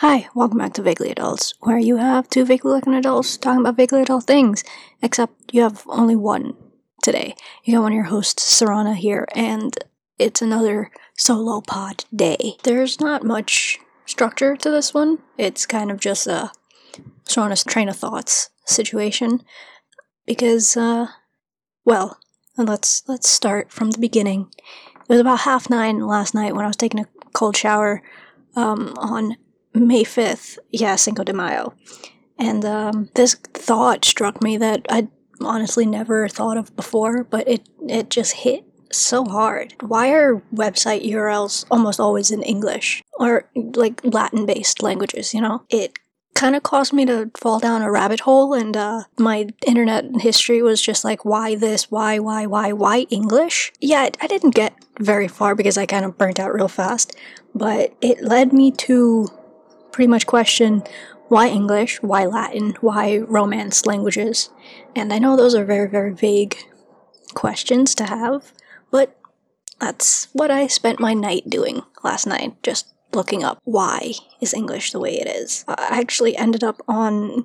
Hi, welcome back to Vaguely Adults, where you have two vaguely looking adults talking about vaguely adult things, except you have only one today. You got one of your hosts, Sarana, here, and it's another solo pod day. There's not much structure to this one, it's kind of just a Sarana's train of thoughts situation, because, uh, well, let's let's start from the beginning. It was about half nine last night when I was taking a cold shower um, on May 5th, yeah, Cinco de Mayo. And um, this thought struck me that I'd honestly never thought of before, but it, it just hit so hard. Why are website URLs almost always in English? Or like Latin based languages, you know? It kind of caused me to fall down a rabbit hole, and uh, my internet history was just like, why this? Why, why, why, why English? Yeah, I didn't get very far because I kind of burnt out real fast, but it led me to pretty much question why English, why Latin, why Romance languages. And I know those are very, very vague questions to have, but that's what I spent my night doing last night, just looking up why is English the way it is. I actually ended up on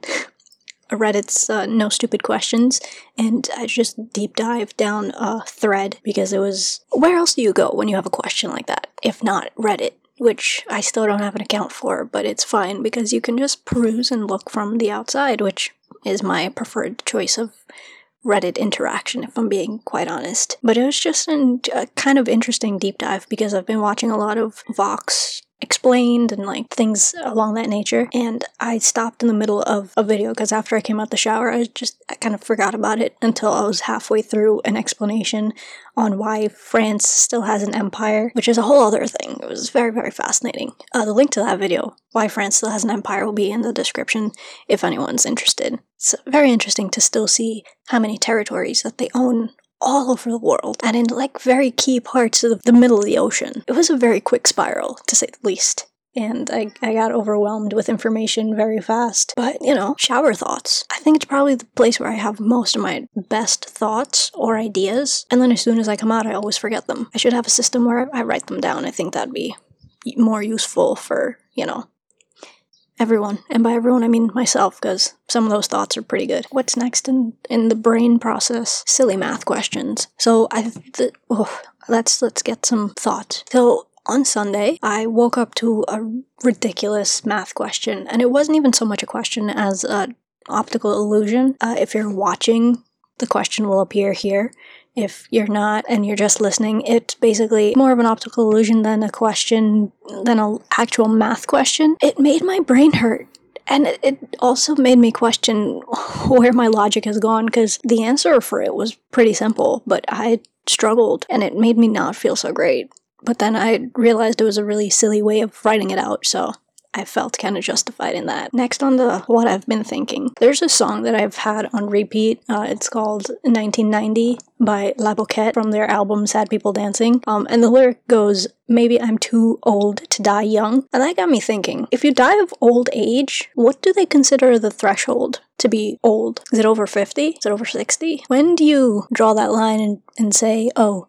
Reddit's uh, No Stupid Questions, and I just deep dived down a thread because it was where else do you go when you have a question like that, if not Reddit? Which I still don't have an account for, but it's fine because you can just peruse and look from the outside, which is my preferred choice of Reddit interaction, if I'm being quite honest. But it was just an, a kind of interesting deep dive because I've been watching a lot of Vox explained and like things along that nature. And I stopped in the middle of a video because after I came out the shower, I just I kind of forgot about it until I was halfway through an explanation on why France still has an empire, which is a whole other thing. It was very, very fascinating. Uh, the link to that video, why France still has an empire, will be in the description if anyone's interested. It's very interesting to still see how many territories that they own all over the world and in like very key parts of the middle of the ocean. It was a very quick spiral, to say the least. And I, I got overwhelmed with information very fast. But, you know, shower thoughts. I think it's probably the place where I have most of my best thoughts or ideas. And then as soon as I come out, I always forget them. I should have a system where I write them down. I think that'd be more useful for, you know, everyone. And by everyone, I mean myself, because some of those thoughts are pretty good. What's next in, in the brain process? Silly math questions. So I, th- oh, let's let's get some thought. So on Sunday, I woke up to a ridiculous math question, and it wasn't even so much a question as an optical illusion. Uh, if you're watching, the question will appear here. If you're not and you're just listening, it's basically more of an optical illusion than a question, than an actual math question. It made my brain hurt. And it also made me question where my logic has gone because the answer for it was pretty simple, but I struggled and it made me not feel so great. But then I realized it was a really silly way of writing it out, so I felt kind of justified in that. Next on the what I've been thinking, there's a song that I've had on repeat. Uh, it's called 1990 by La Boquette from their album Sad People Dancing. Um, and the lyric goes, Maybe I'm too old to die young. And that got me thinking if you die of old age, what do they consider the threshold to be old? Is it over 50? Is it over 60? When do you draw that line and, and say, oh,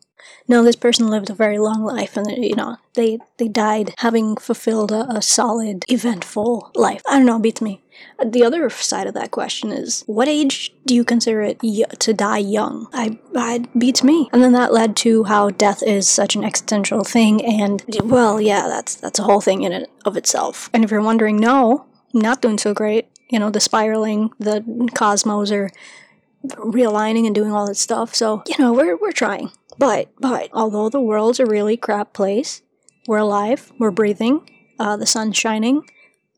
no, this person lived a very long life, and you know they they died having fulfilled a, a solid, eventful life. I don't know, beats me. The other side of that question is, what age do you consider it y- to die young? I, I beats me. And then that led to how death is such an existential thing, and well, yeah, that's that's a whole thing in and of itself. And if you're wondering, no, not doing so great. You know, the spiraling, the cosmos are realigning and doing all that stuff. So you know, we're we're trying. But, but, although the world's a really crap place, we're alive, we're breathing, uh, the sun's shining,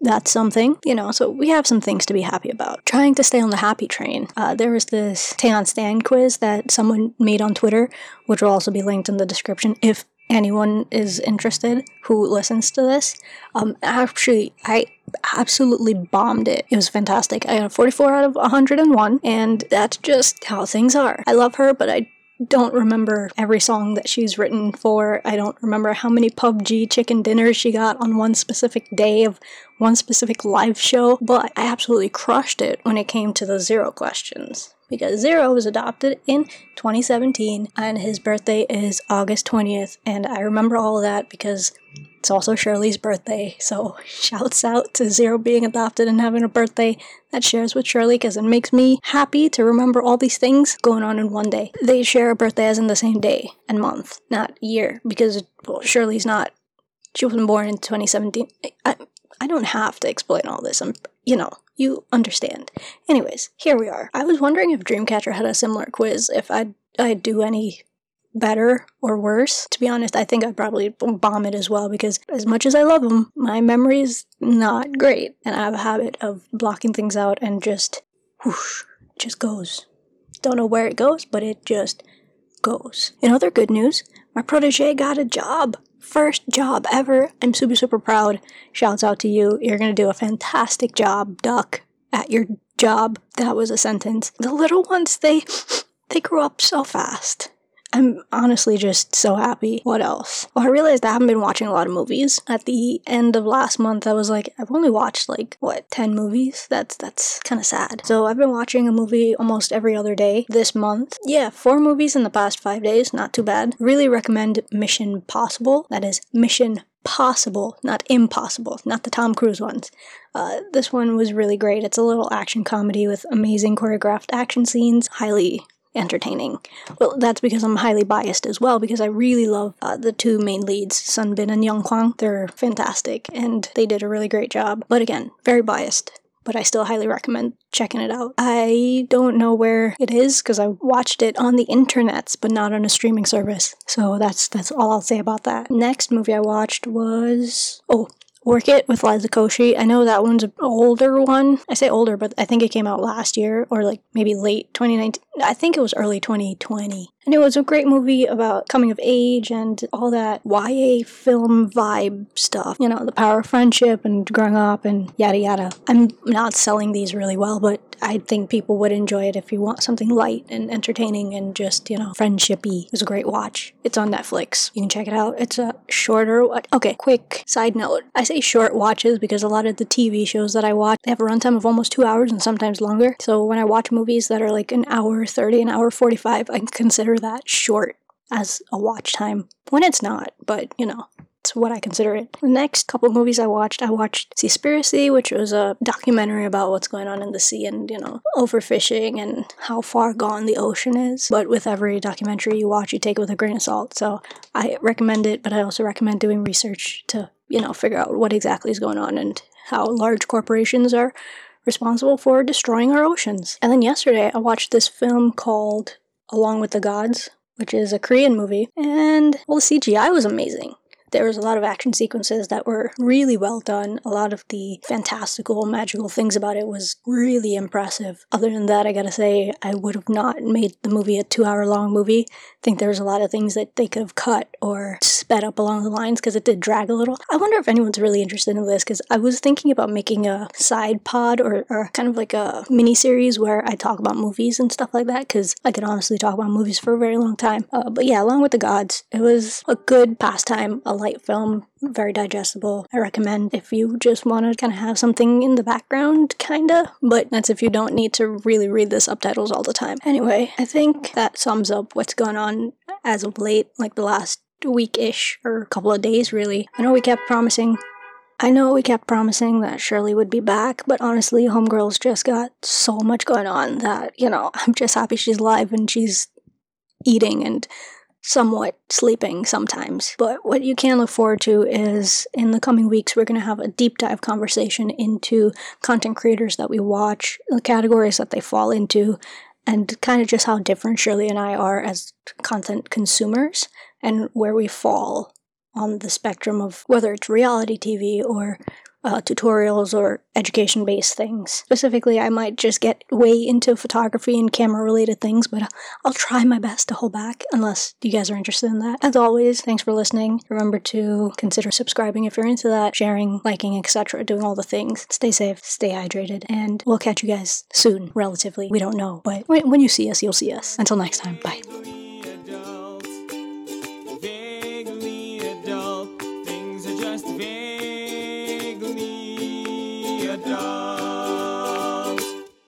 that's something, you know, so we have some things to be happy about. Trying to stay on the happy train. Uh, there was this Taeyeon Stan quiz that someone made on Twitter, which will also be linked in the description if anyone is interested who listens to this. Um, actually, I absolutely bombed it. It was fantastic. I got a 44 out of 101, and that's just how things are. I love her, but I don't remember every song that she's written for. I don't remember how many PUBG chicken dinners she got on one specific day of one specific live show, but I absolutely crushed it when it came to the zero questions. because Zero was adopted in 2017 and his birthday is August 20th. And I remember all of that because it's also Sherley's birthday. So shouts out to Zero being adopted and having a birthday that shares with Shirley because it makes me happy to remember all these things going on in one day. They share a birthday as in the same day and month, not year, because well, Sherley's not. She wasn't born in 2017. I, I don't have to explain all this. I'm, you know, you understand. Anyways, here we are. I was wondering if Dreamcatcher had a similar quiz, if I'd, I'd do any better or worse. To be honest, I think I'd probably bomb it as well because as much as I love them, my memory is not great. And I have a habit of blocking things out and just whoosh, just goes. Don't know where it goes, but it just goes. In other good news, my protege got a job. First job ever. I'm super, super proud. Shouts out to you. You're gonna do a fantastic job, Duck, at your job. That was a sentence. The little ones, they they grew up so fast. I'm honestly just so happy. What else? Well, I realized I haven't been watching a lot of movies. At the end of last month, I was like, I've only watched like what ten movies. That's that's kind of sad. So I've been watching a movie almost every other day this month. Yeah, four movies in the past five days. Not too bad. Really recommend Mission Possible. That is Mission Possible, not impossible, not the Tom Cruise ones. Uh, this one was really great. It's a little action comedy with amazing choreographed action scenes. Highly entertaining. Well, that's because I'm highly biased as well, because I really love uh, the two main leads, Sun Bin and Young Kwang. They're fantastic, and they did a really great job. But again, very biased. But I still highly recommend checking it out. I don't know where it is because I watched it on the internets, but not on a streaming service. So that's that's all I'll say about that. Next movie I watched was oh Work It with Liza Koshy. I know that one's an older one. I say older, but I think it came out last year or like maybe late 2019. I think it was early 2020. And it was a great movie about coming of age and all that YA film vibe stuff. You know, the power of friendship and growing up and yada yada. I'm not selling these really well, but I think people would enjoy it if you want something light and entertaining and just, you know, friendshipy. It was a great watch. It's on Netflix. You can check it out. It's a shorter Okay, quick side note. I say short watches because a lot of the TV shows that I watch they have a runtime of almost two hours and sometimes longer. So when I watch movies that are like an hour 30, an hour 45, I consider that short as a watch time when it's not, but you know, what I consider it. The next couple movies I watched, I watched Seaspiracy, which was a documentary about what's going on in the sea and, you know, overfishing and how far gone the ocean is. But with every documentary you watch, you take it with a grain of salt. So I recommend it, but I also recommend doing research to, you know, figure out what exactly is going on and how large corporations are responsible for destroying our oceans. And then yesterday, I watched this film called Along with the Gods, which is a Korean movie, and well, the CGI was amazing. There was a lot of action sequences that were really well done. A lot of the fantastical, magical things about it was really impressive. Other than that, I gotta say, I would have not made the movie a two hour long movie. I think there was a lot of things that they could have cut or sped up along the lines because it did drag a little. I wonder if anyone's really interested in this because I was thinking about making a side pod or, or kind of like a mini series where I talk about movies and stuff like that because I could honestly talk about movies for a very long time. Uh, but yeah, along with the gods, it was a good pastime, a light film, very digestible. I recommend if you just want to kind of have something in the background, kinda, but that's if you don't need to really read the subtitles all the time. Anyway, I think that sums up what's going on as of late, like the last week ish or a couple of days, really. I know we kept promising I know we kept promising that Sherley would be back, but honestly, Homegirl's just got so much going on that, you know, I'm just happy she's alive and she's eating and somewhat sleeping sometimes. But what you can look forward to is in the coming weeks, we're going to have a deep dive conversation into content creators that we watch, the categories that they fall into, and kind of just how different Sherley and I are as content consumers and where we fall on the spectrum of whether it's reality TV or uh, tutorials or education based things. Specifically, I might just get way into photography and camera related things, but I'll try my best to hold back unless you guys are interested in that. As always, thanks for listening. Remember to consider subscribing if you're into that, sharing, liking, etc., doing all the things. Stay safe, stay hydrated, and we'll catch you guys soon, relatively. We don't know, but when you see us, you'll see us. Until next time, bye.